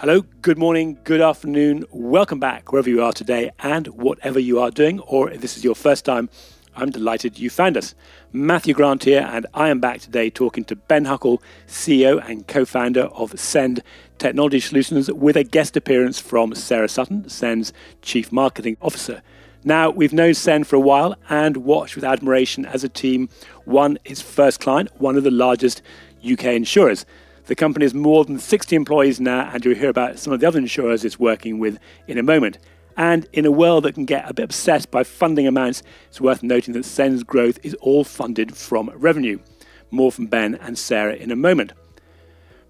Hello, good morning, good afternoon, welcome back wherever you are today and whatever you are doing, or if this is your first time, I'm delighted you found us. Matthew Grant here, and I am back today talking to Ben Huckle, CEO and co founder of Send Technology Solutions, with a guest appearance from Sarah Sutton, Send's Chief Marketing Officer. Now, we've known Send for a while and watched with admiration as a team won its first client, one of the largest UK insurers. The company has more than 60 employees now, and you'll hear about some of the other insurers it's working with in a moment. And in a world that can get a bit obsessed by funding amounts, it's worth noting that Send's growth is all funded from revenue. More from Ben and Sarah in a moment.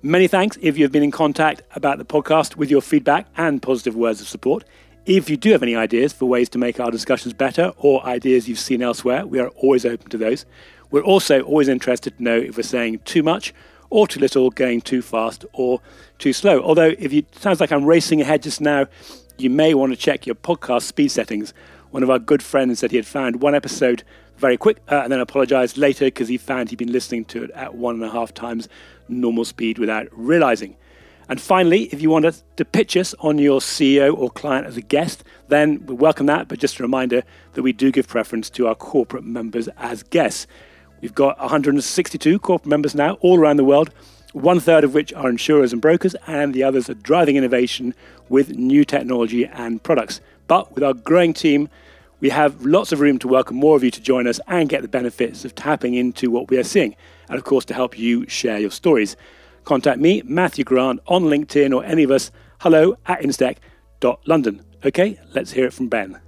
Many thanks if you've been in contact about the podcast with your feedback and positive words of support. If you do have any ideas for ways to make our discussions better or ideas you've seen elsewhere, we are always open to those. We're also always interested to know if we're saying too much or too little, going too fast or too slow. Although, if you sounds like I'm racing ahead just now, you may want to check your podcast speed settings. One of our good friends said he had found one episode very quick uh, and then apologized later because he found he'd been listening to it at one and a half times normal speed without realizing. And finally, if you want us to pitch us on your CEO or client as a guest, then we welcome that. But just a reminder that we do give preference to our corporate members as guests. We've got 162 corporate members now all around the world, one third of which are insurers and brokers, and the others are driving innovation with new technology and products. But with our growing team, we have lots of room to welcome more of you to join us and get the benefits of tapping into what we are seeing, and of course, to help you share your stories. Contact me, Matthew Grant, on LinkedIn or any of us, hello at instech.london. Okay, let's hear it from Ben.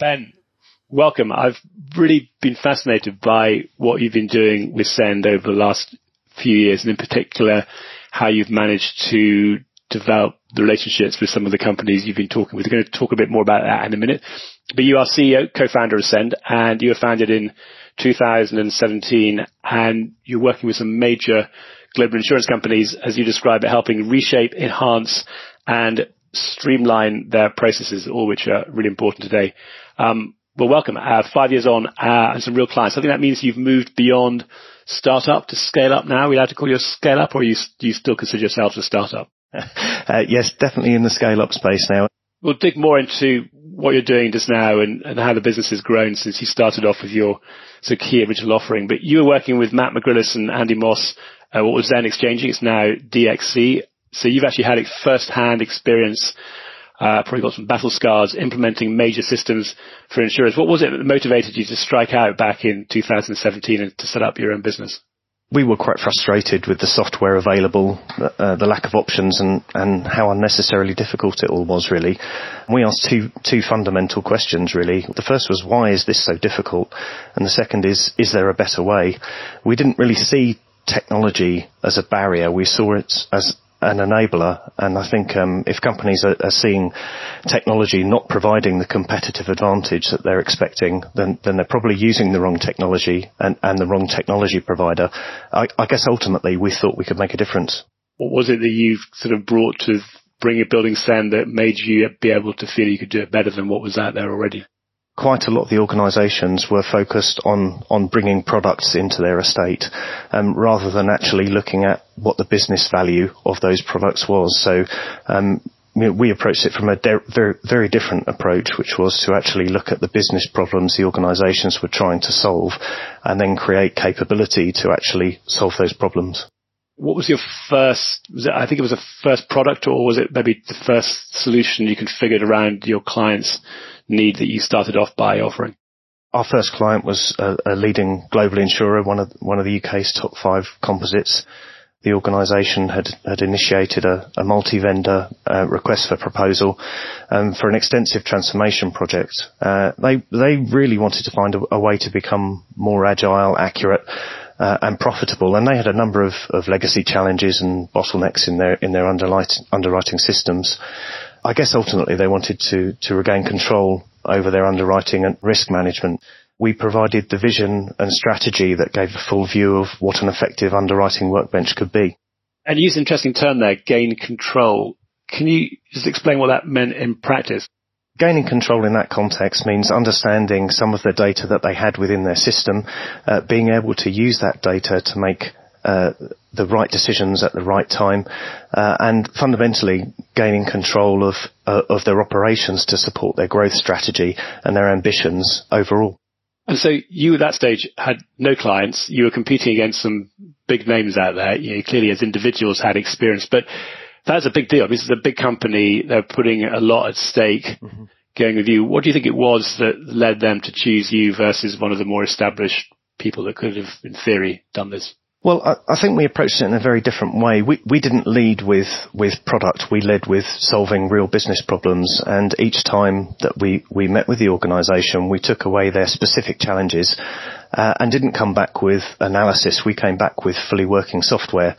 Ben, welcome. I've really been fascinated by what you've been doing with Send over the last few years, and in particular, how you've managed to develop the relationships with some of the companies you've been talking with. We're going to talk a bit more about that in a minute. But you are CEO, co-founder of Send, and you were founded in 2017, and you're working with some major global insurance companies, as you describe it, helping reshape, enhance, and streamline their processes, all which are really important today. Um, well, welcome. Uh, five years on uh, and some real clients. I think that means you've moved beyond startup to scale up now. Are we allowed to call you a scale up or you, do you still consider yourselves a startup? Uh, yes, definitely in the scale up space now. We'll dig more into what you're doing just now and, and how the business has grown since you started off with your so key original offering. But you were working with Matt McGrillis and Andy Moss, uh, what was then Xchanging. It's now DXC. So you've actually had a first-hand experience uh, probably got some battle scars implementing major systems for insurers. What was it that motivated you to strike out back in 2017 and to set up your own business? we were quite frustrated with the software available, uh, the lack of options, and, and how unnecessarily difficult it all was. Really, we asked two two fundamental questions. Really, the first was why is this so difficult, and the second is is there a better way? We didn't really see technology as a barrier. We saw it as an enabler. And I think um, if companies are, are, seeing technology not providing the competitive advantage that they're expecting, then, then they're probably using the wrong technology and, and the wrong technology provider. I, I, guess ultimately we thought we could make a difference. What was it that you sort of brought to bring a building stand that made you be able to feel you could do it better than what was out there already? Quite a lot of the organisations were focused on on bringing products into their estate, um, rather than actually looking at what the business value of those products was. So. Um, we approached it from a de- very, very different approach, which was to actually look at the business problems the organisations were trying to solve, and then create capability to actually solve those problems. What was your first? Was it, I think it was a first product, or was it maybe the first solution you configured around your clients' need that you started off by offering? Our first client was a, a leading global insurer, one of one of the UK's top five composites. The organisation had had initiated a, a multi-vendor uh, request for proposal um, for an extensive transformation project. Uh, they they really wanted to find a, a way to become more agile, accurate, uh, and profitable. And they had a number of, of legacy challenges and bottlenecks in their in their underwriting systems. I guess ultimately they wanted to, to regain control over their underwriting and risk management. We provided the vision and strategy that gave a full view of what an effective underwriting workbench could be. And you used an interesting term there, gain control. Can you just explain what that meant in practice? Gaining control in that context means understanding some of the data that they had within their system, uh, being able to use that data to make uh, the right decisions at the right time, uh, and fundamentally gaining control of uh, of their operations to support their growth strategy and their ambitions overall. And so you at that stage had no clients. You were competing against some big names out there. You know, clearly as individuals had experience, but that's a big deal. This is a big company. They're putting a lot at stake mm-hmm. going with you. What do you think it was that led them to choose you versus one of the more established people that could have, in theory, done this? Well, I, I, think we approached it in a very different way. We, we didn't lead with, with product. We led with solving real business problems. And each time that we, we met with the organization, we took away their specific challenges, uh, and didn't come back with analysis. We came back with fully working software.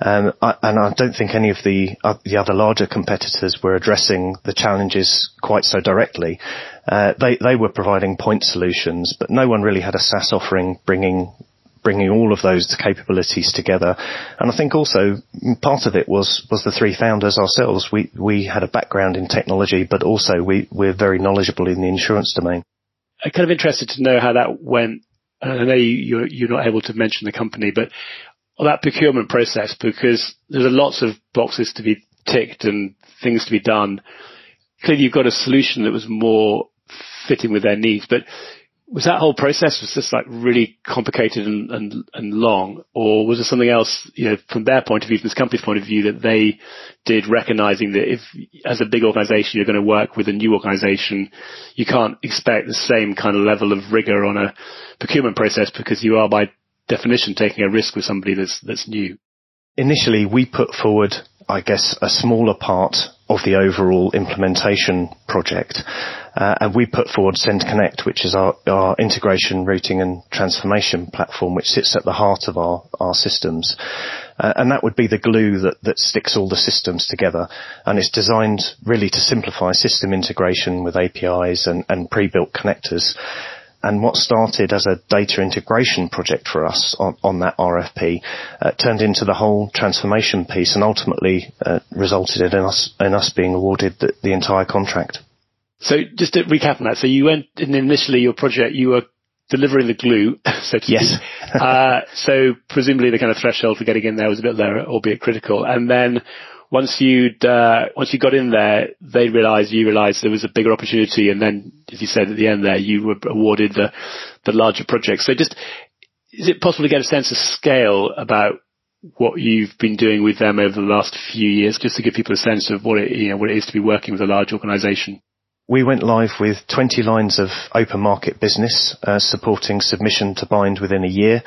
Um, I, and I don't think any of the, uh, the other larger competitors were addressing the challenges quite so directly. Uh, they, they were providing point solutions, but no one really had a SaaS offering bringing bringing all of those capabilities together. And I think also part of it was, was the three founders ourselves. We, we had a background in technology, but also we, we're very knowledgeable in the insurance domain. I'm kind of interested to know how that went. I know you, you're not able to mention the company, but that procurement process, because there's lots of boxes to be ticked and things to be done. Clearly you've got a solution that was more fitting with their needs, but was that whole process was just like really complicated and, and, and long, or was there something else, you know, from their point of view, from this company's point of view, that they did recognizing that if, as a big organization, you're going to work with a new organization, you can't expect the same kind of level of rigor on a procurement process because you are by definition taking a risk with somebody that's, that's new? Initially, we put forward, I guess, a smaller part of the overall implementation project. Uh, and we put forward Send Connect, which is our, our, integration, routing and transformation platform, which sits at the heart of our, our systems. Uh, and that would be the glue that, that sticks all the systems together. And it's designed really to simplify system integration with APIs and, and pre-built connectors. And what started as a data integration project for us on, on that RFP uh, turned into the whole transformation piece and ultimately uh, resulted in us, in us being awarded the, the entire contract. So just to recap on that, so you went in initially your project, you were delivering the glue, so to yes. speak. uh, so presumably the kind of threshold for getting in there was a bit lower, albeit critical. And then once you'd uh, once you got in there, they realised you realised there was a bigger opportunity, and then, as you said at the end there, you were awarded the the larger project. So just is it possible to get a sense of scale about what you've been doing with them over the last few years, just to give people a sense of what it you know what it is to be working with a large organisation? We went live with 20 lines of open market business, uh, supporting submission to bind within a year,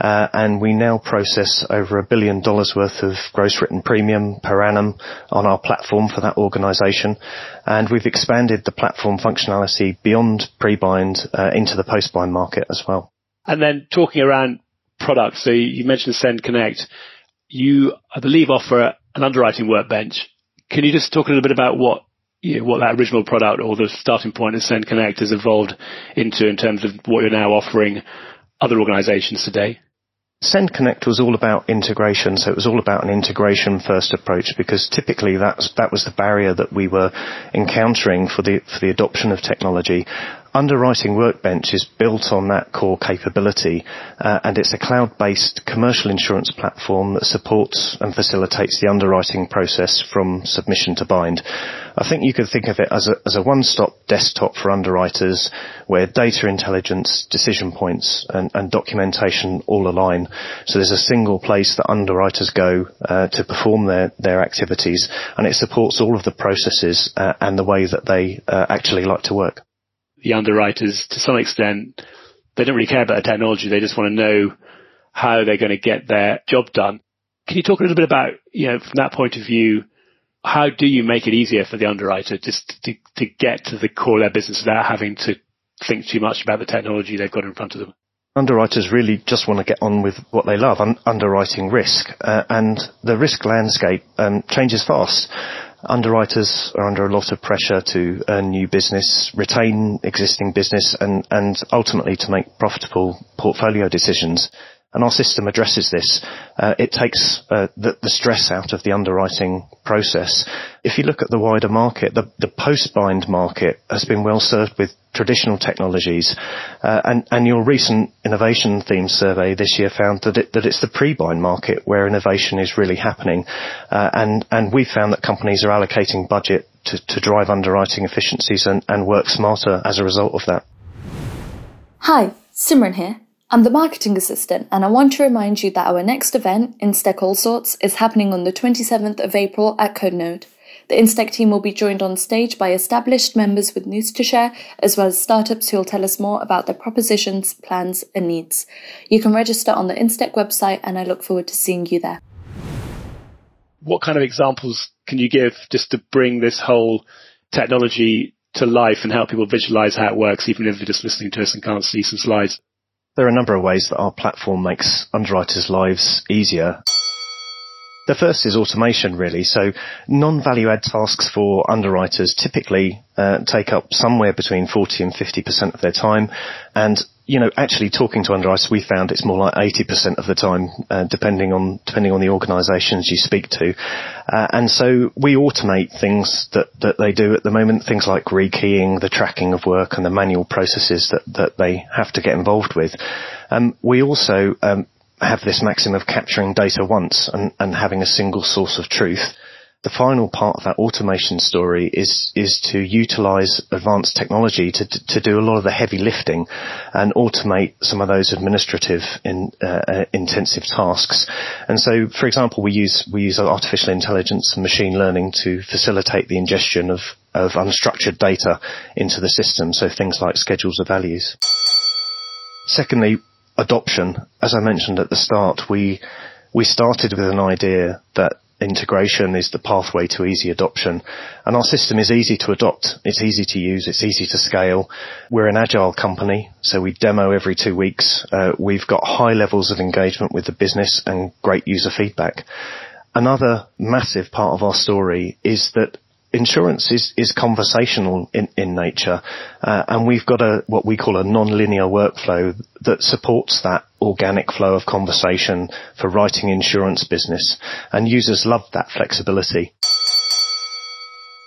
and we now process over a billion dollars worth of gross written premium per annum on our platform for that organisation, and we've expanded the platform functionality beyond pre-bind uh, into the post-bind market as well. And then talking around products, so you mentioned Send Connect. You, I believe, offer an underwriting workbench. Can you just talk a little bit about what you know, what that original product or the starting point of Send Connect has evolved into in terms of what you're now offering other organizations today? Send Connect was all about integration, so it was all about an integration first approach because typically that's, that was the barrier that we were encountering for the, for the adoption of technology. Underwriting Workbench is built on that core capability, uh, and it's a cloud-based commercial insurance platform that supports and facilitates the underwriting process from submission to bind. I think you could think of it as a, as a one-stop desktop for underwriters where data intelligence, decision points, and, and documentation all align. So there's a single place that underwriters go uh, to perform their, their activities, and it supports all of the processes uh, and the way that they uh, actually like to work the underwriters, to some extent, they don't really care about the technology. They just want to know how they're going to get their job done. Can you talk a little bit about, you know, from that point of view, how do you make it easier for the underwriter just to, to get to the core of their business without having to think too much about the technology they've got in front of them? Underwriters really just want to get on with what they love, un- underwriting risk, uh, and the risk landscape um, changes fast. Underwriters are under a lot of pressure to earn new business, retain existing business, and, and ultimately to make profitable portfolio decisions. And our system addresses this. Uh, it takes uh, the, the, stress out of the underwriting process. If you look at the wider market, the, the post-bind market has been well served with traditional technologies, uh, and, and, your recent innovation theme survey this year found that, it, that it's the pre-bind market where innovation is really happening, uh, and and we found that companies are allocating budget to, to drive underwriting efficiencies and, and work smarter as a result of that. Hi, Simran here. I'm the marketing assistant, and I want to remind you that our next event, Instech All Sorts, is happening on the 27th of April at CodeNode. The Instech team will be joined on stage by established members with news to share, as well as startups who will tell us more about their propositions, plans, and needs. You can register on the Instech website, and I look forward to seeing you there. What kind of examples can you give just to bring this whole technology to life and help people visualize how it works, even if they're just listening to us and can't see some slides? There are a number of ways that our platform makes underwriters' lives easier. The first is automation, really. So non-value add tasks for underwriters typically uh, take up somewhere between 40 and 50% of their time. And, you know, actually talking to under underwriters, we found it's more like 80% of the time, uh, depending on, depending on the organizations you speak to. Uh, and so we automate things that, that they do at the moment, things like rekeying, the tracking of work and the manual processes that, that they have to get involved with. Um, we also um, have this maxim of capturing data once and, and having a single source of truth. The final part of that automation story is is to utilize advanced technology to to do a lot of the heavy lifting and automate some of those administrative in, uh, intensive tasks. And so, for example, we use we use artificial intelligence and machine learning to facilitate the ingestion of of unstructured data into the system. So things like schedules of values. Secondly, adoption. As I mentioned at the start, we we started with an idea that integration is the pathway to easy adoption. And our system is easy to adopt. It's easy to use. It's easy to scale. We're an agile company, so we demo every two weeks. Uh, we've got high levels of engagement with the business and great user feedback. Another massive part of our story is that insurance is, is conversational in, in nature, uh, and we've got a what we call a non-linear workflow that supports that organic flow of conversation for writing insurance business, and users love that flexibility.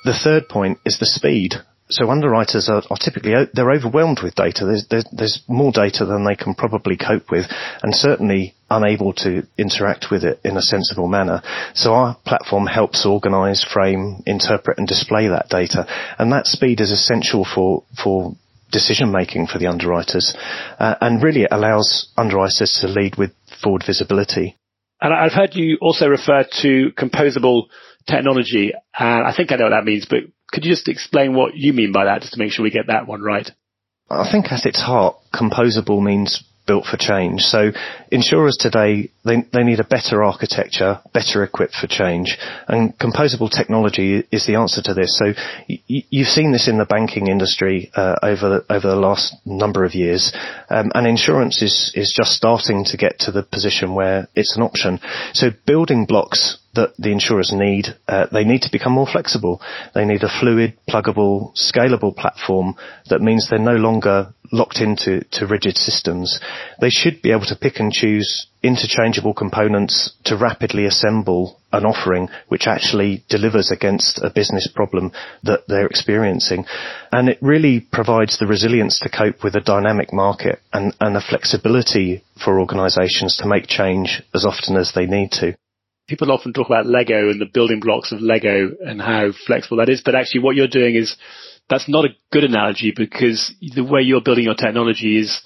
The third point is the speed so underwriters are, are, typically they're overwhelmed with data. There's, there's, there's more data than they can probably cope with, and certainly unable to interact with it in a sensible manner. So our platform helps organise, frame, interpret, and display that data, and that speed is essential for for decision making for the underwriters, uh, and really it allows underwriters to lead with forward visibility. And I've heard you also refer to composable technology, and I think I know what that means, but could you just explain what you mean by that, just to make sure we get that one right? I think at its heart, composable means built for change. So insurers today, they, they need a better architecture, better equipped for change. And composable technology is the answer to this. So y- you've seen this in the banking industry uh, over, over the last number of years. Um, and insurance is, is just starting to get to the position where it's an option. So building blocks that the insurers need. Uh, they need to become more flexible. They need a fluid, pluggable, scalable platform that means they're no longer locked into to rigid systems. They should be able to pick and choose interchangeable components to rapidly assemble an offering which actually delivers against a business problem that they're experiencing. And it really provides the resilience to cope with a dynamic market and, and the flexibility for organizations to make change as often as they need to people often talk about Lego and the building blocks of Lego and how flexible that is, but actually what you're doing is that's not a good analogy because the way you're building your technology is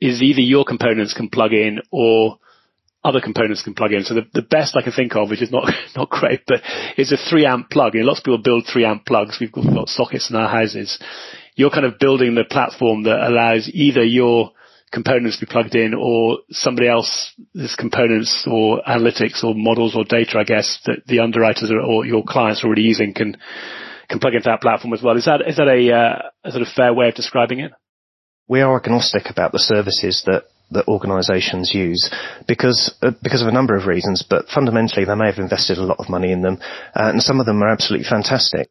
is either your components can plug in or other components can plug in. So the, the best I can think of, which is not not great, but is a three amp plug. And lots of people build three amp plugs. We've got sockets in our houses. You're kind of building the platform that allows either your components be plugged in or somebody else's components or analytics or models or data, I guess, that the underwriters are, or your clients are already using can can plug into that platform as well. Is that is that a, uh, a sort of fair way of describing it? We are agnostic about the services that that organisations use because uh, because of a number of reasons, but fundamentally they may have invested a lot of money in them, uh, and some of them are absolutely fantastic.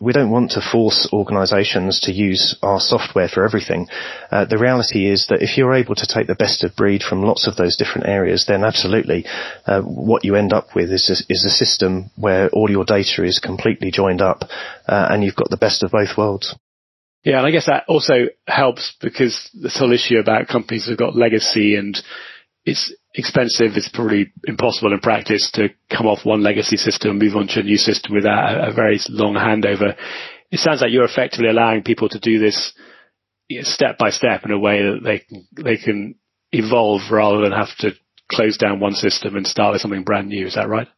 We don't want to force organisations to use our software for everything. Uh, the reality is that if you're able to take the best of breed from lots of those different areas, then absolutely, uh, what you end up with is a, is a system where all your data is completely joined up, uh, and you've got the best of both worlds. Yeah, and I guess that also helps because this whole issue about companies who've got legacy and it's expensive. It's probably impossible in practice to come off one legacy system move on to a new system without a, a very long handover. It sounds like you're effectively allowing people to do this step by step in a way that they they can evolve rather than have to close down one system and start with something brand new. Is that right?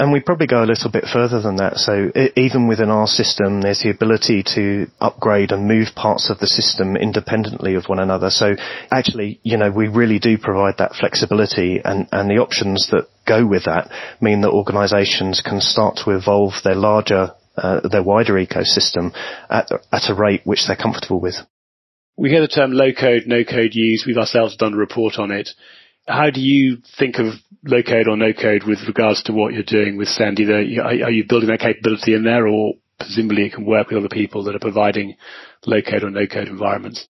And we probably go a little bit further than that. So even within our system, there's the ability to upgrade and move parts of the system independently of one another. So actually, you know, we really do provide that flexibility and, and the options that go with that mean that organizations can start to evolve their larger, uh, their wider ecosystem at, at a rate which they're comfortable with. We hear the term low code, no code use. We've ourselves done a report on it. How do you think of low code or no code with regards to what you're doing with Send? Either are you building that capability in there, or presumably it can work with other people that are providing low code or no code environments?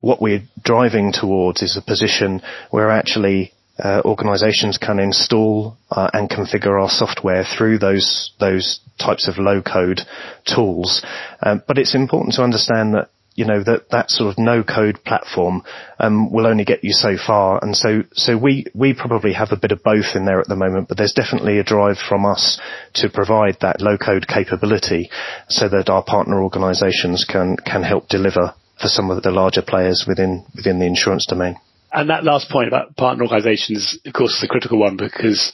What we're driving towards is a position where actually uh, organizations can install uh, and configure our software through those those types of low code tools. Um, but it's important to understand that you know that that sort of no code platform um, will only get you so far, and so so we we probably have a bit of both in there at the moment, but there's definitely a drive from us to provide that low code capability, so that our partner organisations can can help deliver for some of the larger players within within the insurance domain. And that last point about partner organisations, of course, is a critical one because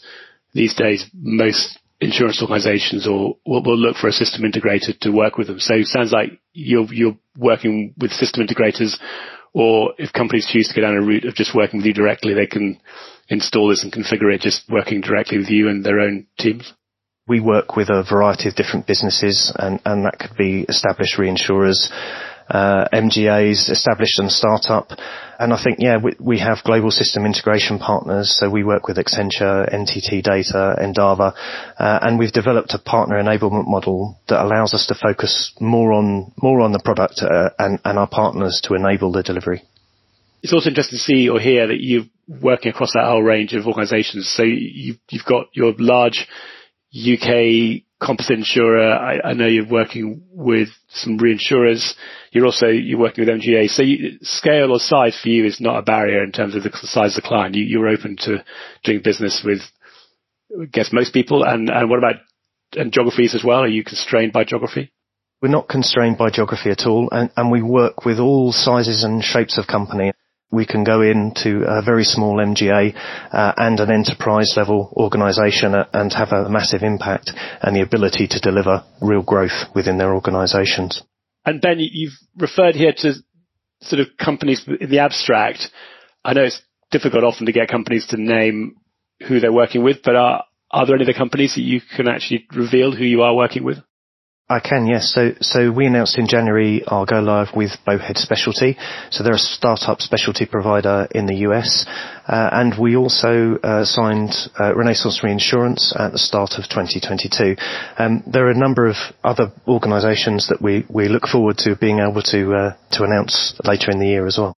these days most insurance organizations or will, will, look for a system integrator to work with them. So it sounds like you're, you're working with system integrators or if companies choose to go down a route of just working with you directly, they can install this and configure it just working directly with you and their own teams. We work with a variety of different businesses and, and that could be established reinsurers, uh, MGAs, established and startup. And I think, yeah, we, we, have global system integration partners. So we work with Accenture, NTT Data, Endava, uh, and we've developed a partner enablement model that allows us to focus more on more on the product uh, and, and our partners to enable the delivery. It's also interesting to see or hear that you're working across that whole range of organisations. So you've, you've got your large UK composite insurer. I, I know you're working with some reinsurers. You're also you're working with MGA. So you, scale or size for you is not a barrier in terms of the size of the client. You, you're open to doing business with, I guess, most people. And and what about and geographies as well? Are you constrained by geography? We're not constrained by geography at all, and, and we work with all sizes and shapes of company we can go into a very small MGA uh, and an enterprise level organisation and have a massive impact and the ability to deliver real growth within their organisations. And Ben, you've referred here to sort of companies in the abstract. I know it's difficult often to get companies to name who they're working with, but are, are there any other companies that you can actually reveal who you are working with? I can, yes. So, so we announced in January our go live with Bowhead Specialty. So they're a startup specialty provider in the US. Uh, and we also uh, signed uh, Renaissance Reinsurance at the start of 2022. Um, there are a number of other organisations that we, we look forward to being able to uh, to announce later in the year as well.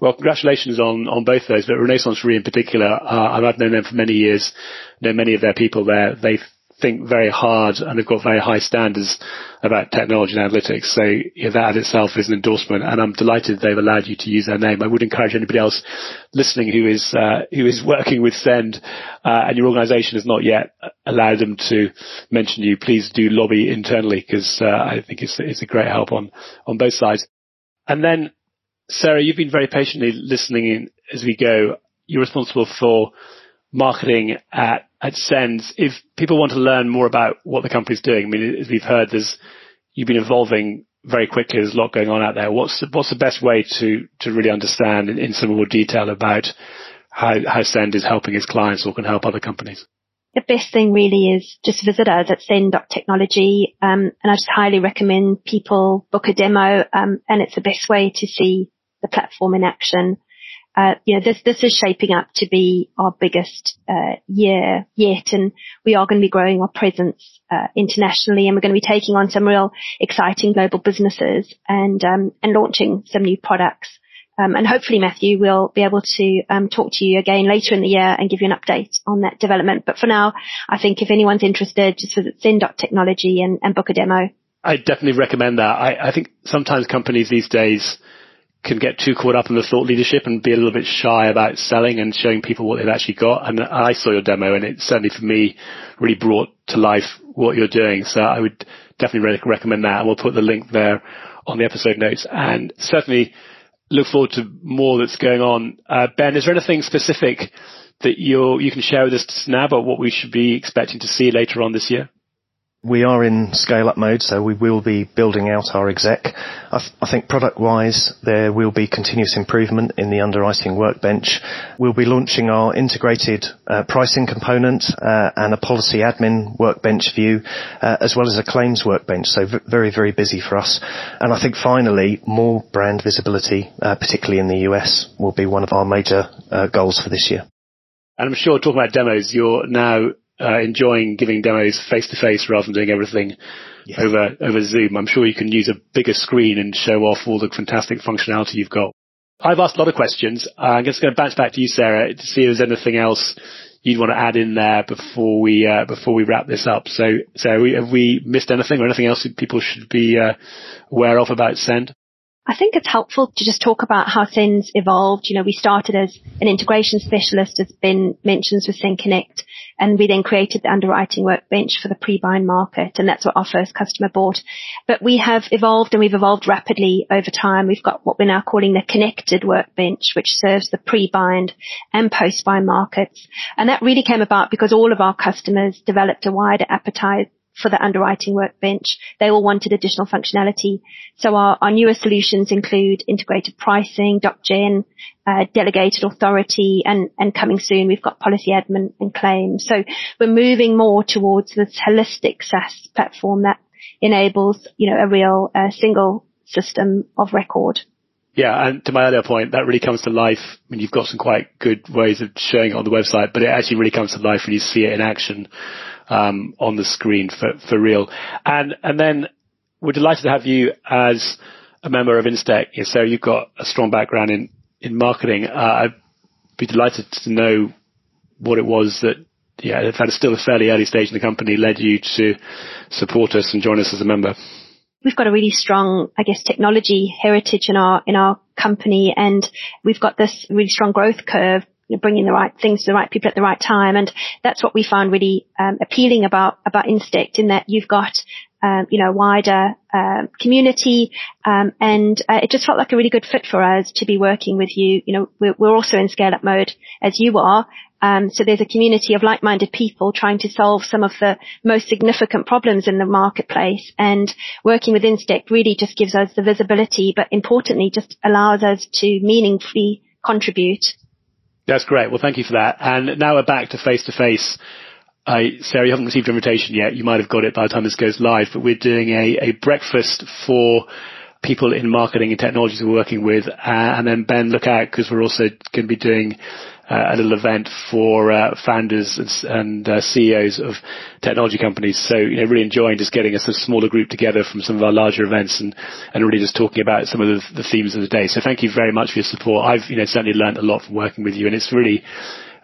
Well, congratulations on, on both those, but Renaissance Re in particular, uh, I've known them for many years, know many of their people there. They've think very hard and have got very high standards about technology and analytics. So yeah, that itself is an endorsement, and I'm delighted they've allowed you to use their name. I would encourage anybody else listening who is uh, who is working with Send uh, and your organisation has not yet allowed them to mention you. Please do lobby internally because uh, I think it's it's a great help on on both sides. And then, Sarah, you've been very patiently listening in as we go. You're responsible for marketing at, at Sends. If people want to learn more about what the company's doing, I mean, as we've heard, there's, you've been evolving very quickly. There's a lot going on out there. What's the, what's the best way to, to really understand in, in some more detail about how, how Send is helping its clients or can help other companies? The best thing really is just visit us at send.technology. Um, and I just highly recommend people book a demo. Um, and it's the best way to see the platform in action. Uh, you know, this, this is shaping up to be our biggest, uh, year yet. And we are going to be growing our presence, uh, internationally and we're going to be taking on some real exciting global businesses and, um, and launching some new products. Um, and hopefully, Matthew, we'll be able to um, talk to you again later in the year and give you an update on that development. But for now, I think if anyone's interested, just visit Send.technology and, and book a demo. I definitely recommend that. I, I think sometimes companies these days can get too caught up in the thought leadership and be a little bit shy about selling and showing people what they've actually got. And I saw your demo and it certainly for me really brought to life what you're doing. So I would definitely re- recommend that and we'll put the link there on the episode notes and certainly look forward to more that's going on. Uh, ben, is there anything specific that you you can share with us now about what we should be expecting to see later on this year? We are in scale up mode, so we will be building out our exec. I, th- I, think product wise, there will be continuous improvement in the underwriting workbench. We'll be launching our integrated uh, pricing component uh, and a policy admin workbench view, uh, as well as a claims workbench. So v- very, very busy for us. And I think finally, more brand visibility, uh, particularly in the US, will be one of our major uh, goals for this year. And I'm sure talking about demos, you're now uh, enjoying giving demos face to face rather than doing everything yes. over over Zoom. I'm sure you can use a bigger screen and show off all the fantastic functionality you've got. I've asked a lot of questions. Uh, I'm just going to bounce back to you, Sarah, to see if there's anything else you'd want to add in there before we uh, before we wrap this up. So, Sarah, have we missed anything or anything else that people should be uh, aware of about Send? I think it's helpful to just talk about how Send's evolved. You know, we started as an integration specialist, as Ben mentions with Send Connect, and we then created the underwriting workbench for the pre-bind market, and that's what our first customer bought. But we have evolved and we've evolved rapidly over time. We've got what we're now calling the connected workbench, which serves the pre-bind and post-bind markets. And that really came about because all of our customers developed a wider appetite for the underwriting workbench. They all wanted additional functionality. So our, our newer solutions include integrated pricing, DocGen, uh, delegated authority, and, and coming soon we've got policy admin and claims. So we're moving more towards this holistic SaaS platform that enables, you know, a real uh, single system of record. Yeah, and to my earlier point, that really comes to life. I mean, you've got some quite good ways of showing it on the website, but it actually really comes to life when you see it in action um, on the screen for, for real. And, and then we're delighted to have you as a member of Instech. So you've got a strong background in, in marketing. Uh, I'd be delighted to know what it was that, yeah, in fact, still a fairly early stage in the company led you to support us and join us as a member. We've got a really strong, I guess, technology heritage in our, in our company and we've got this really strong growth curve you know, bringing the right things to the right people at the right time. And that's what we found really um, appealing about about Instech in that you've got um, you know, wider uh, community, um, and uh, it just felt like a really good fit for us to be working with you. You know, we're, we're also in scale up mode as you are, um, so there's a community of like-minded people trying to solve some of the most significant problems in the marketplace, and working with Instech really just gives us the visibility, but importantly, just allows us to meaningfully contribute that's great. Well, thank you for that. And now we're back to face to face. I Sarah, you haven't received your invitation yet. You might have got it by the time this goes live, but we're doing a, a breakfast for people in marketing and technologies we're working with. Uh, and then Ben, look out because we're also going to be doing uh, a little event for uh, founders and, and uh, CEOs of technology companies. So, you know, really enjoying just getting a sort of smaller group together from some of our larger events and, and really just talking about some of the, the themes of the day. So thank you very much for your support. I've, you know, certainly learned a lot from working with you and it's really,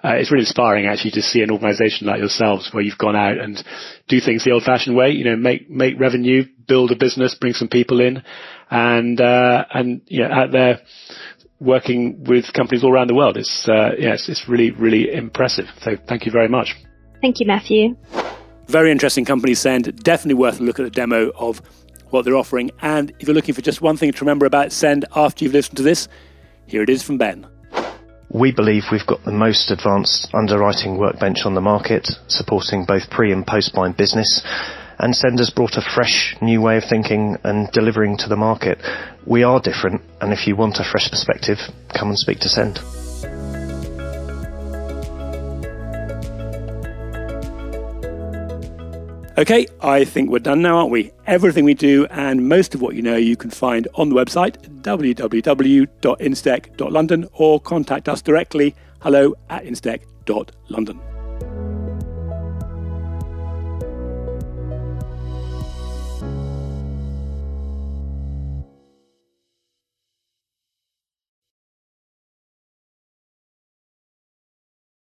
uh, it's really inspiring actually to see an organisation like yourselves where you've gone out and do things the old-fashioned way. You know, make make revenue, build a business, bring some people in, and uh, and you know out there working with companies all around the world. It's, uh, yes, it's really, really impressive. So thank you very much. Thank you, Matthew. Very interesting company, Send. Definitely worth a look at the demo of what they're offering. And if you're looking for just one thing to remember about Send after you've listened to this, here it is from Ben. We believe we've got the most advanced underwriting workbench on the market, supporting both pre and post bind business and Senders brought a fresh new way of thinking and delivering to the market. We are different, and if you want a fresh perspective, come and speak to Send. Okay, I think we're done now, aren't we? Everything we do and most of what you know you can find on the website www.instech.london or contact us directly hello at instech.london.